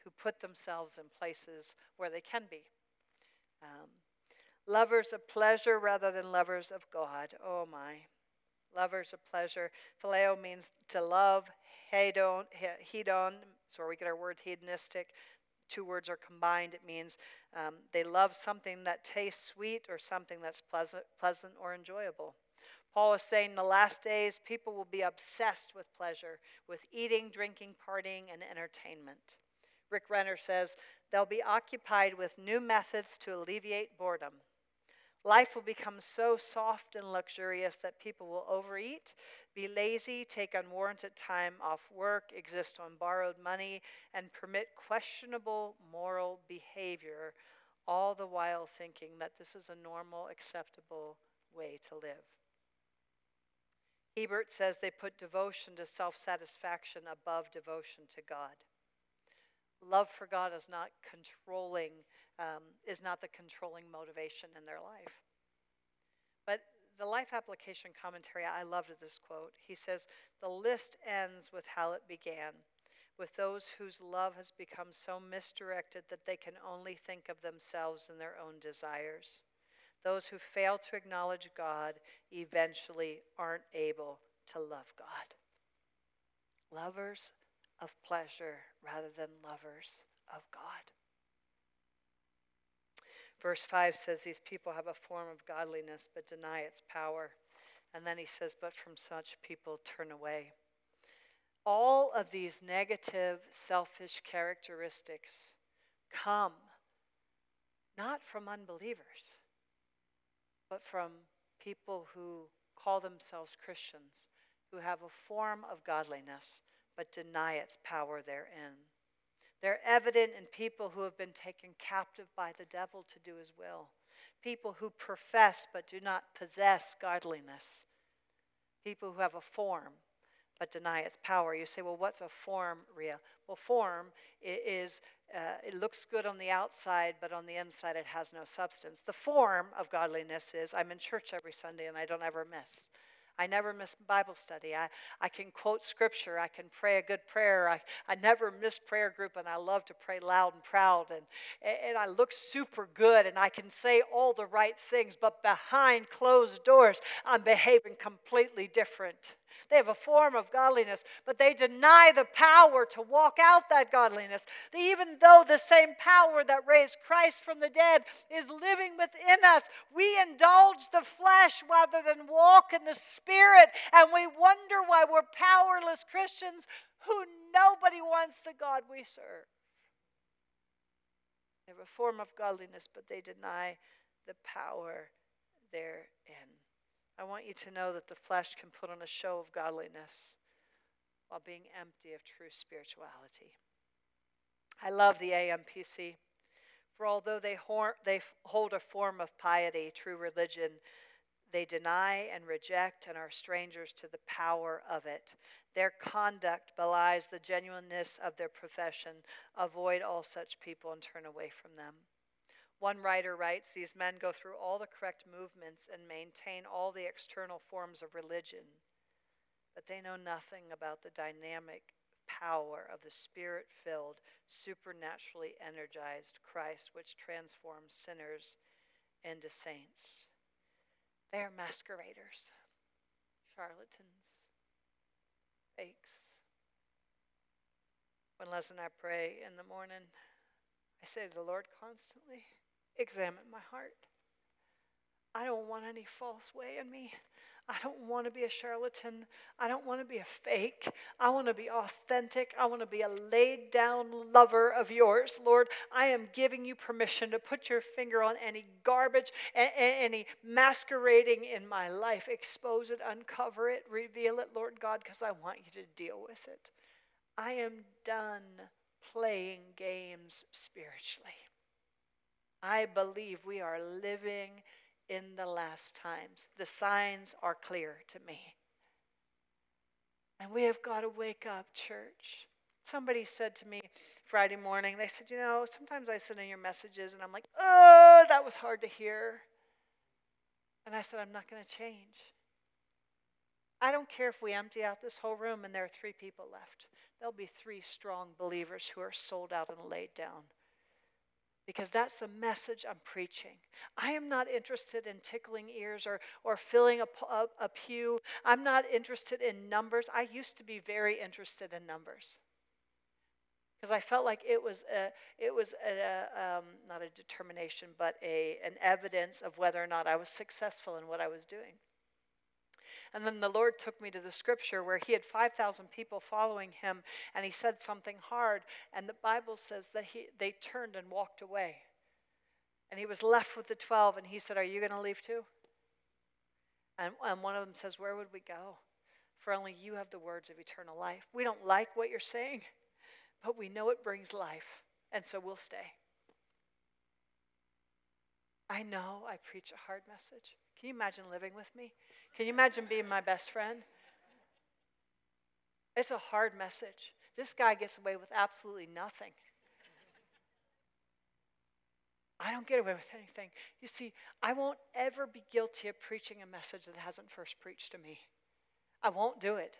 who put themselves in places where they can be. Um, lovers of pleasure rather than lovers of God. Oh my. Lovers of pleasure. Phileo means to love. Hedon, hedon, that's where we get our word hedonistic. Two words are combined. It means um, they love something that tastes sweet or something that's pleasant, pleasant or enjoyable. Paul is saying in the last days people will be obsessed with pleasure, with eating, drinking, partying, and entertainment. Rick Renner says they'll be occupied with new methods to alleviate boredom. Life will become so soft and luxurious that people will overeat, be lazy, take unwarranted time off work, exist on borrowed money, and permit questionable moral behavior, all the while thinking that this is a normal, acceptable way to live. Hiebert says they put devotion to self satisfaction above devotion to God. Love for God is not controlling, um, is not the controlling motivation in their life. But the life application commentary, I loved this quote. He says, The list ends with how it began, with those whose love has become so misdirected that they can only think of themselves and their own desires. Those who fail to acknowledge God eventually aren't able to love God. Lovers of pleasure rather than lovers of God. Verse 5 says these people have a form of godliness but deny its power. And then he says, But from such people turn away. All of these negative, selfish characteristics come not from unbelievers but from people who call themselves Christians, who have a form of godliness but deny its power therein. They're evident in people who have been taken captive by the devil to do his will, people who profess but do not possess godliness, people who have a form but deny its power. You say, well, what's a form, Ria? Well, form is, uh, it looks good on the outside, but on the inside it has no substance. The form of godliness is I'm in church every Sunday and I don't ever miss. I never miss Bible study. I, I can quote scripture. I can pray a good prayer. I, I never miss prayer group, and I love to pray loud and proud. And, and I look super good, and I can say all the right things, but behind closed doors, I'm behaving completely different. They have a form of godliness, but they deny the power to walk out that godliness. Even though the same power that raised Christ from the dead is living within us, we indulge the flesh rather than walk in the spirit, and we wonder why we're powerless Christians who nobody wants the God we serve. They have a form of godliness, but they deny the power therein. I want you to know that the flesh can put on a show of godliness while being empty of true spirituality. I love the AMPC, for although they, they hold a form of piety, true religion, they deny and reject and are strangers to the power of it. Their conduct belies the genuineness of their profession. Avoid all such people and turn away from them. One writer writes These men go through all the correct movements and maintain all the external forms of religion, but they know nothing about the dynamic power of the spirit filled, supernaturally energized Christ, which transforms sinners into saints. They are masqueraders, charlatans, fakes. when Les and I pray in the morning, I say to the Lord constantly, examine my heart. I don't want any false way in me. I don't want to be a charlatan. I don't want to be a fake. I want to be authentic. I want to be a laid down lover of yours. Lord, I am giving you permission to put your finger on any garbage, any masquerading in my life. Expose it, uncover it, reveal it, Lord God, because I want you to deal with it. I am done playing games spiritually. I believe we are living in the last times. The signs are clear to me. And we have got to wake up, church. Somebody said to me Friday morning, they said, You know, sometimes I send in your messages and I'm like, Oh, that was hard to hear. And I said, I'm not going to change. I don't care if we empty out this whole room and there are three people left. There'll be three strong believers who are sold out and laid down because that's the message I'm preaching. I am not interested in tickling ears or, or filling a, a, a, pew. I'm not interested in numbers. I used to be very interested in numbers because I felt like it was a, it was a, um, not a determination, but a, an evidence of whether or not I was successful in what I was doing. And then the Lord took me to the scripture where he had 5,000 people following him, and he said something hard. And the Bible says that he, they turned and walked away. And he was left with the 12, and he said, Are you going to leave too? And, and one of them says, Where would we go? For only you have the words of eternal life. We don't like what you're saying, but we know it brings life, and so we'll stay. I know I preach a hard message. Can you imagine living with me? Can you imagine being my best friend? It's a hard message. This guy gets away with absolutely nothing. I don't get away with anything. You see, I won't ever be guilty of preaching a message that hasn't first preached to me. I won't do it.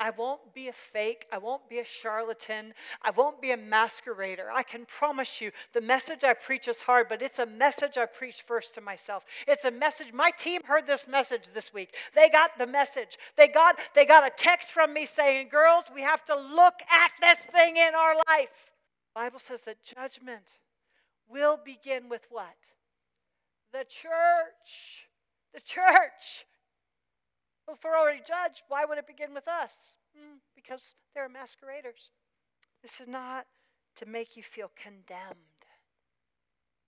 I won't be a fake. I won't be a charlatan. I won't be a masquerader. I can promise you the message I preach is hard, but it's a message I preach first to myself. It's a message. My team heard this message this week. They got the message. They got, they got a text from me saying, Girls, we have to look at this thing in our life. The Bible says that judgment will begin with what? The church. The church. Well, if we're already judged, why would it begin with us? Mm, because they're masqueraders. This is not to make you feel condemned.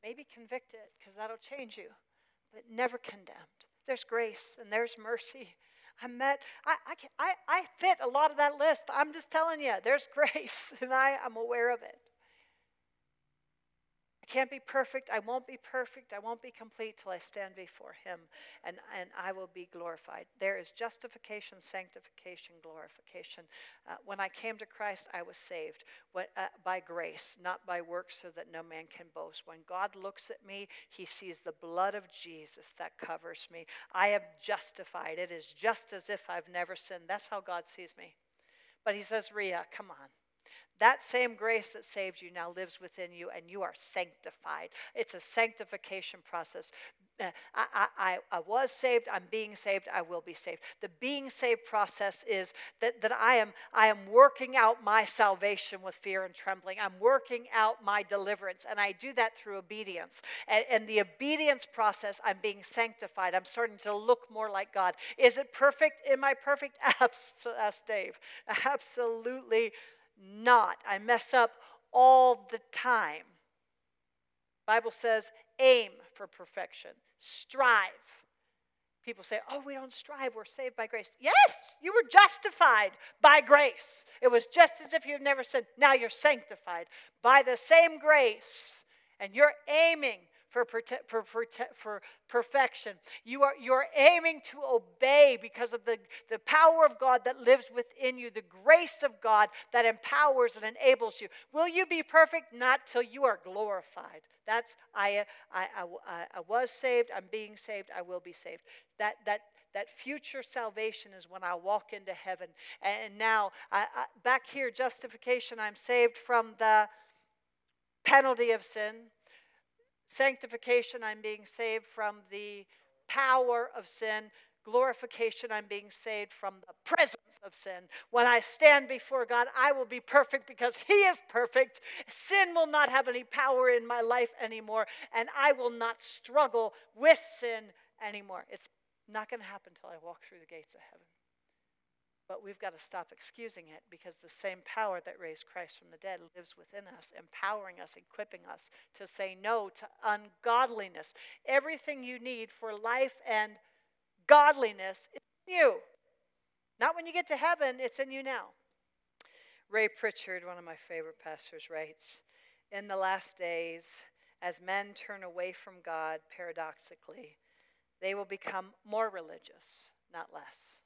Maybe convicted, because that'll change you, but never condemned. There's grace and there's mercy. I met, I, I, I, I fit a lot of that list. I'm just telling you, there's [laughs] grace, and I, I'm aware of it can't be perfect. I won't be perfect. I won't be complete till I stand before Him and, and I will be glorified. There is justification, sanctification, glorification. Uh, when I came to Christ, I was saved when, uh, by grace, not by works, so that no man can boast. When God looks at me, He sees the blood of Jesus that covers me. I am justified. It is just as if I've never sinned. That's how God sees me. But He says, Ria, come on. That same grace that saved you now lives within you, and you are sanctified. It's a sanctification process. Uh, I, I, I was saved, I'm being saved, I will be saved. The being saved process is that, that I, am, I am working out my salvation with fear and trembling. I'm working out my deliverance, and I do that through obedience. And, and the obedience process, I'm being sanctified. I'm starting to look more like God. Is it perfect? Am I perfect? [laughs] Ask Dave. Absolutely not. I mess up all the time. Bible says aim for perfection. Strive. People say, "Oh, we don't strive. We're saved by grace." Yes, you were justified by grace. It was just as if you've never sinned. Now you're sanctified by the same grace, and you're aiming for, for, for perfection. You are, you're aiming to obey because of the, the power of God that lives within you, the grace of God that empowers and enables you. Will you be perfect? Not till you are glorified. That's, I, I, I, I was saved, I'm being saved, I will be saved. That, that, that future salvation is when I walk into heaven. And now, I, I, back here, justification, I'm saved from the penalty of sin. Sanctification, I'm being saved from the power of sin. glorification, I'm being saved from the presence of sin. When I stand before God, I will be perfect because He is perfect. Sin will not have any power in my life anymore, and I will not struggle with sin anymore. It's not going to happen until I walk through the gates of heaven. But we've got to stop excusing it because the same power that raised Christ from the dead lives within us, empowering us, equipping us to say no to ungodliness. Everything you need for life and godliness is in you. Not when you get to heaven, it's in you now. Ray Pritchard, one of my favorite pastors, writes In the last days, as men turn away from God, paradoxically, they will become more religious, not less.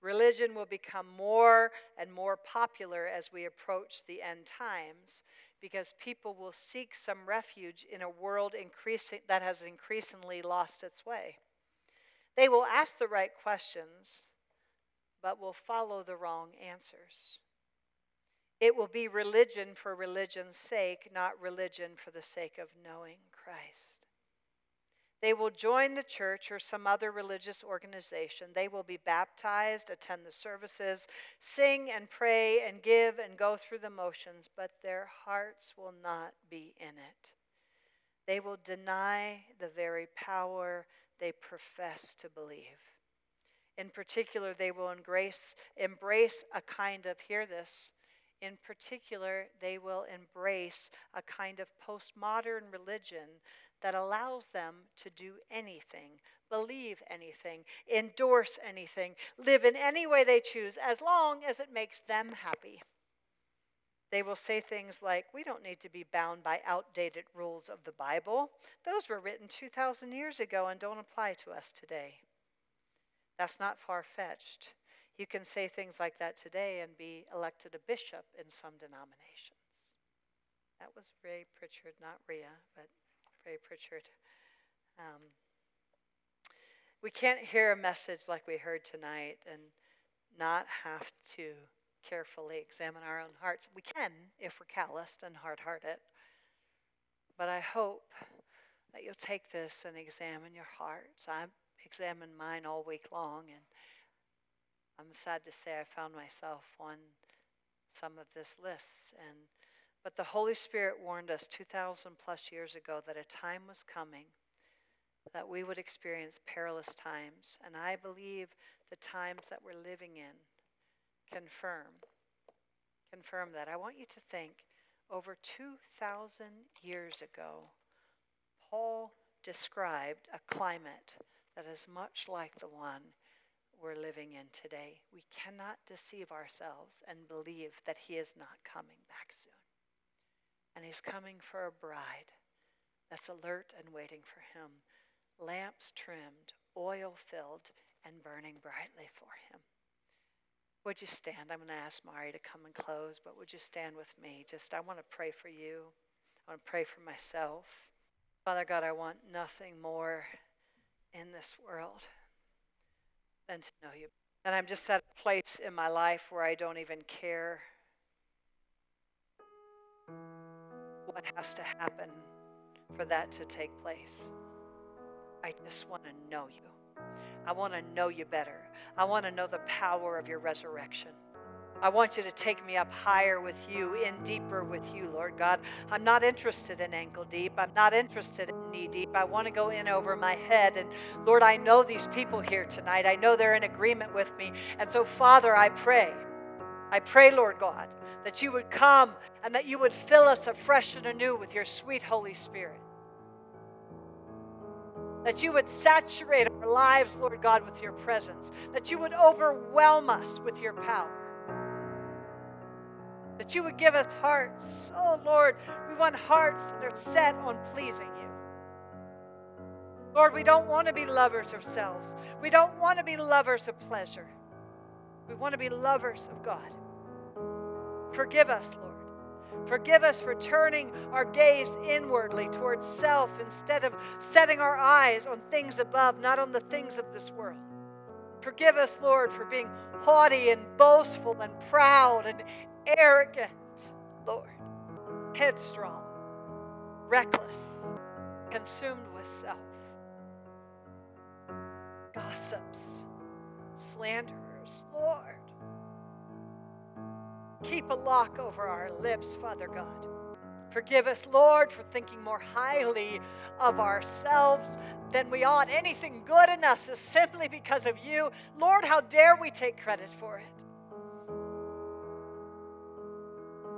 Religion will become more and more popular as we approach the end times because people will seek some refuge in a world increasing, that has increasingly lost its way. They will ask the right questions, but will follow the wrong answers. It will be religion for religion's sake, not religion for the sake of knowing Christ. They will join the church or some other religious organization. They will be baptized, attend the services, sing and pray and give and go through the motions, but their hearts will not be in it. They will deny the very power they profess to believe. In particular, they will embrace, embrace a kind of, hear this, in particular, they will embrace a kind of postmodern religion that allows them to do anything, believe anything, endorse anything, live in any way they choose, as long as it makes them happy. They will say things like, We don't need to be bound by outdated rules of the Bible. Those were written 2,000 years ago and don't apply to us today. That's not far fetched. You can say things like that today and be elected a bishop in some denominations. That was Ray Pritchard, not Ria, but Pritchard. Um, we can't hear a message like we heard tonight and not have to carefully examine our own hearts. We can if we're calloused and hard hearted. But I hope that you'll take this and examine your hearts. I examined mine all week long, and I'm sad to say I found myself on some of this list. And but the Holy Spirit warned us 2,000 plus years ago that a time was coming that we would experience perilous times. And I believe the times that we're living in confirm confirm that. I want you to think over 2,000 years ago, Paul described a climate that is much like the one we're living in today. We cannot deceive ourselves and believe that he is not coming back soon. And he's coming for a bride that's alert and waiting for him, lamps trimmed, oil filled, and burning brightly for him. Would you stand? I'm going to ask Mari to come and close, but would you stand with me? Just, I want to pray for you. I want to pray for myself. Father God, I want nothing more in this world than to know you. And I'm just at a place in my life where I don't even care what has to happen for that to take place. I just want to know you. I want to know you better. I want to know the power of your resurrection. I want you to take me up higher with you, in deeper with you, Lord God. I'm not interested in ankle deep. I'm not interested in knee deep. I want to go in over my head. And Lord, I know these people here tonight. I know they're in agreement with me. And so, Father, I pray, I pray, Lord God, that you would come and that you would fill us afresh and anew with your sweet Holy Spirit that you would saturate our lives, Lord God, with your presence, that you would overwhelm us with your power, that you would give us hearts. Oh, Lord, we want hearts that are set on pleasing you. Lord, we don't want to be lovers of selves. We don't want to be lovers of pleasure. We want to be lovers of God. Forgive us, Lord. Forgive us for turning our gaze inwardly towards self instead of setting our eyes on things above, not on the things of this world. Forgive us, Lord, for being haughty and boastful and proud and arrogant, Lord, headstrong, reckless, consumed with self, gossips, slanderers, Lord. Keep a lock over our lips, Father God. Forgive us, Lord, for thinking more highly of ourselves than we ought. Anything good in us is simply because of you. Lord, how dare we take credit for it?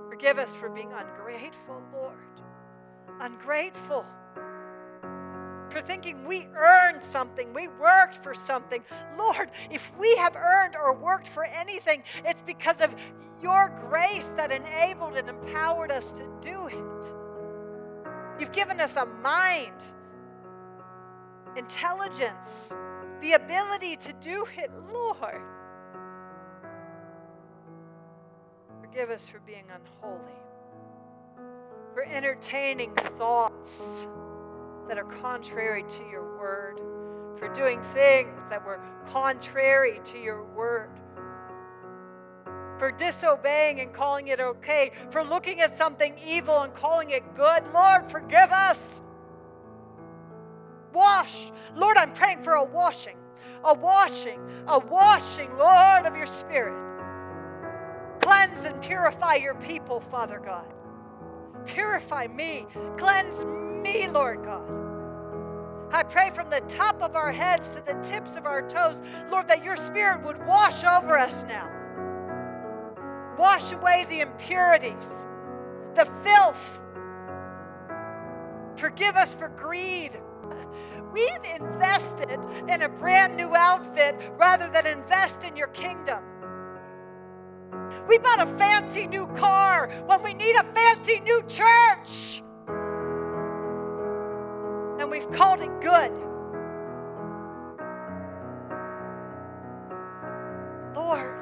Forgive us for being ungrateful, Lord. Ungrateful. For thinking we earned something, we worked for something. Lord, if we have earned or worked for anything, it's because of your grace that enabled and empowered us to do it. You've given us a mind, intelligence, the ability to do it, Lord. Forgive us for being unholy, for entertaining thoughts that are contrary to your word, for doing things that were contrary to your word for disobeying and calling it okay, for looking at something evil and calling it good. Lord, forgive us. Wash. Lord, I'm praying for a washing, a washing, a washing, Lord, of your Spirit. Cleanse and purify your people, Father God. Purify me. Cleanse me, Lord God. I pray from the top of our heads to the tips of our toes, Lord, that your Spirit would wash over us now. Wash away the impurities, the filth. Forgive us for greed. We've invested in a brand new outfit rather than invest in your kingdom. We bought a fancy new car when we need a fancy new church. And we've called it good. Lord,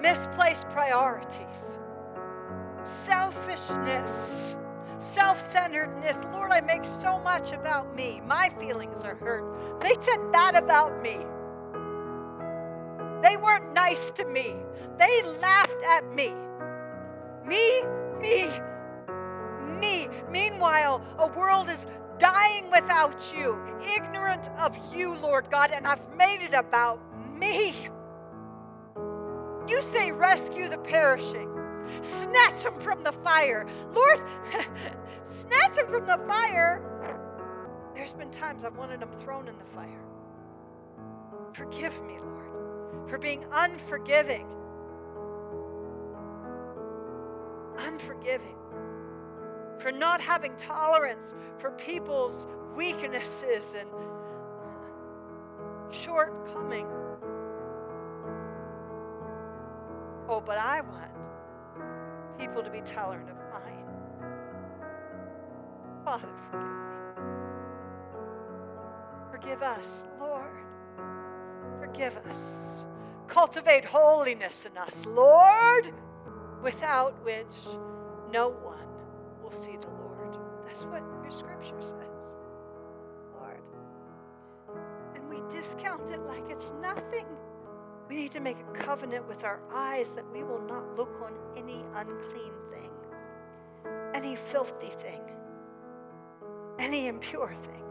misplaced priorities, selfishness, self centeredness. Lord, I make so much about me. My feelings are hurt. They said that about me. They weren't nice to me. They laughed at me. Me, me, me. Meanwhile, a world is dying without you, ignorant of you, Lord God, and I've made it about me. You say, rescue the perishing, snatch them from the fire. Lord, [laughs] snatch them from the fire. There's been times I've wanted them thrown in the fire. Forgive me, Lord, for being unforgiving. Unforgiving. For not having tolerance for people's weaknesses and shortcomings. Oh, but I want people to be tolerant of mine. Father, forgive me. Forgive us, Lord. Forgive us. Cultivate holiness in us, Lord, without which no one will see the Lord. That's what your scripture says, Lord. And we discount it like it's nothing. We need to make a covenant with our eyes that we will not look on any unclean thing, any filthy thing, any impure thing.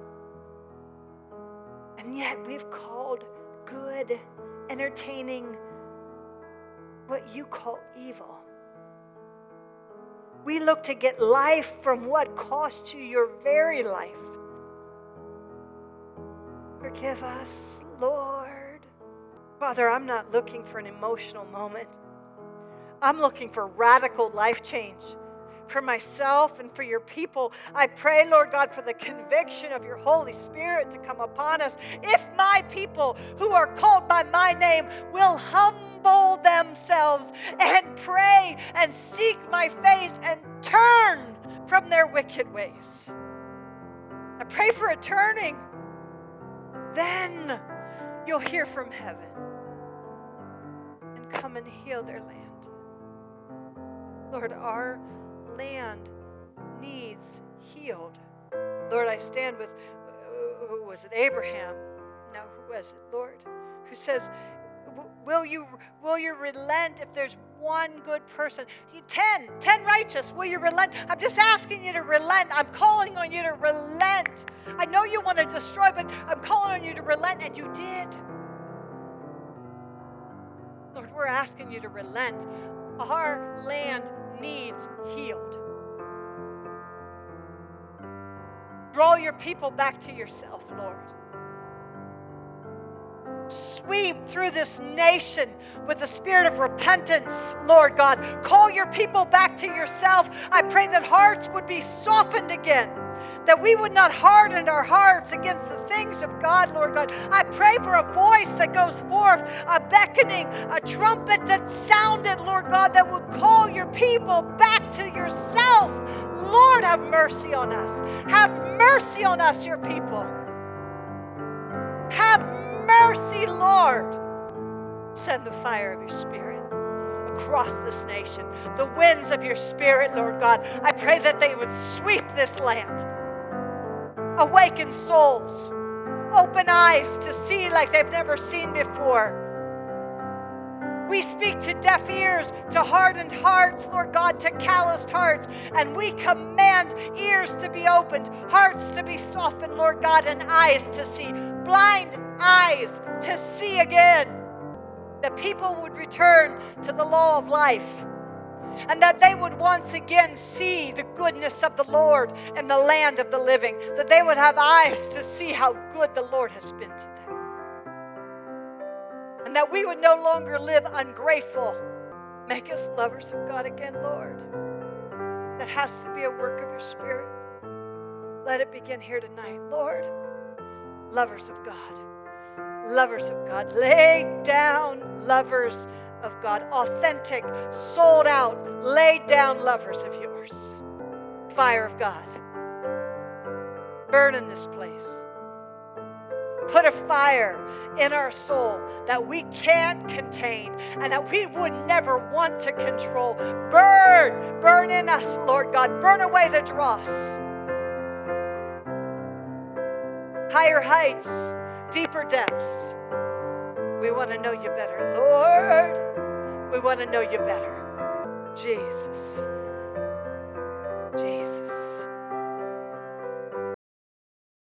And yet we've called good, entertaining, what you call evil. We look to get life from what cost you your very life. Forgive us, Lord. Father, I'm not looking for an emotional moment. I'm looking for radical life change for myself and for your people. I pray, Lord God, for the conviction of your Holy Spirit to come upon us. If my people who are called by my name will humble themselves and pray and seek my face and turn from their wicked ways. I pray for a turning. Then you'll hear from heaven and come and heal their land. Lord, our land needs healed. Lord, I stand with, uh, who was it, Abraham? No, who was it, Lord? Who says, Will you, will you relent if there's one good person? Ten, ten righteous, will you relent? I'm just asking you to relent. I'm calling on you to relent. I know you want to destroy, but I'm calling on you to relent, and you did. Lord, we're asking you to relent. Our land needs healed. Draw your people back to yourself, Lord. Sweep through this nation with the spirit of repentance, Lord God. Call your people back to yourself. I pray that hearts would be softened again that we would not harden our hearts against the things of God, Lord God. I pray for a voice that goes forth, a beckoning, a trumpet that sounded, Lord God, that would call your people back to yourself. Lord, have mercy on us. Have mercy on us, your people. Have mercy, Lord. Send the fire of your spirit across this nation, the winds of your spirit, Lord God. I pray that they would sweep this land, awaken souls, open eyes to see like they've never seen before. We speak to deaf ears, to hardened hearts, Lord God, to calloused hearts, and we command ears to be opened, hearts to be softened, Lord God, and eyes to see, blind eyes to see again. That people would return to the law of life and that they would once again see the goodness of the Lord in the land of the living, that they would have eyes to see how good the Lord has been to them, and that we would no longer live ungrateful. Make us lovers of God again, Lord. That has to be a work of your Spirit. Let it begin here tonight, Lord. Lovers of God lovers of God. Lay down lovers of God. Authentic, sold out, laid down lovers of yours. Fire of God. Burn in this place. Put a fire in our soul that we can't contain and that we would never want to control. Burn, burn in us, Lord God. Burn away the dross. Higher heights deeper depths. We want to know you better. Lord, we want to know you better. Jesus. Jesus.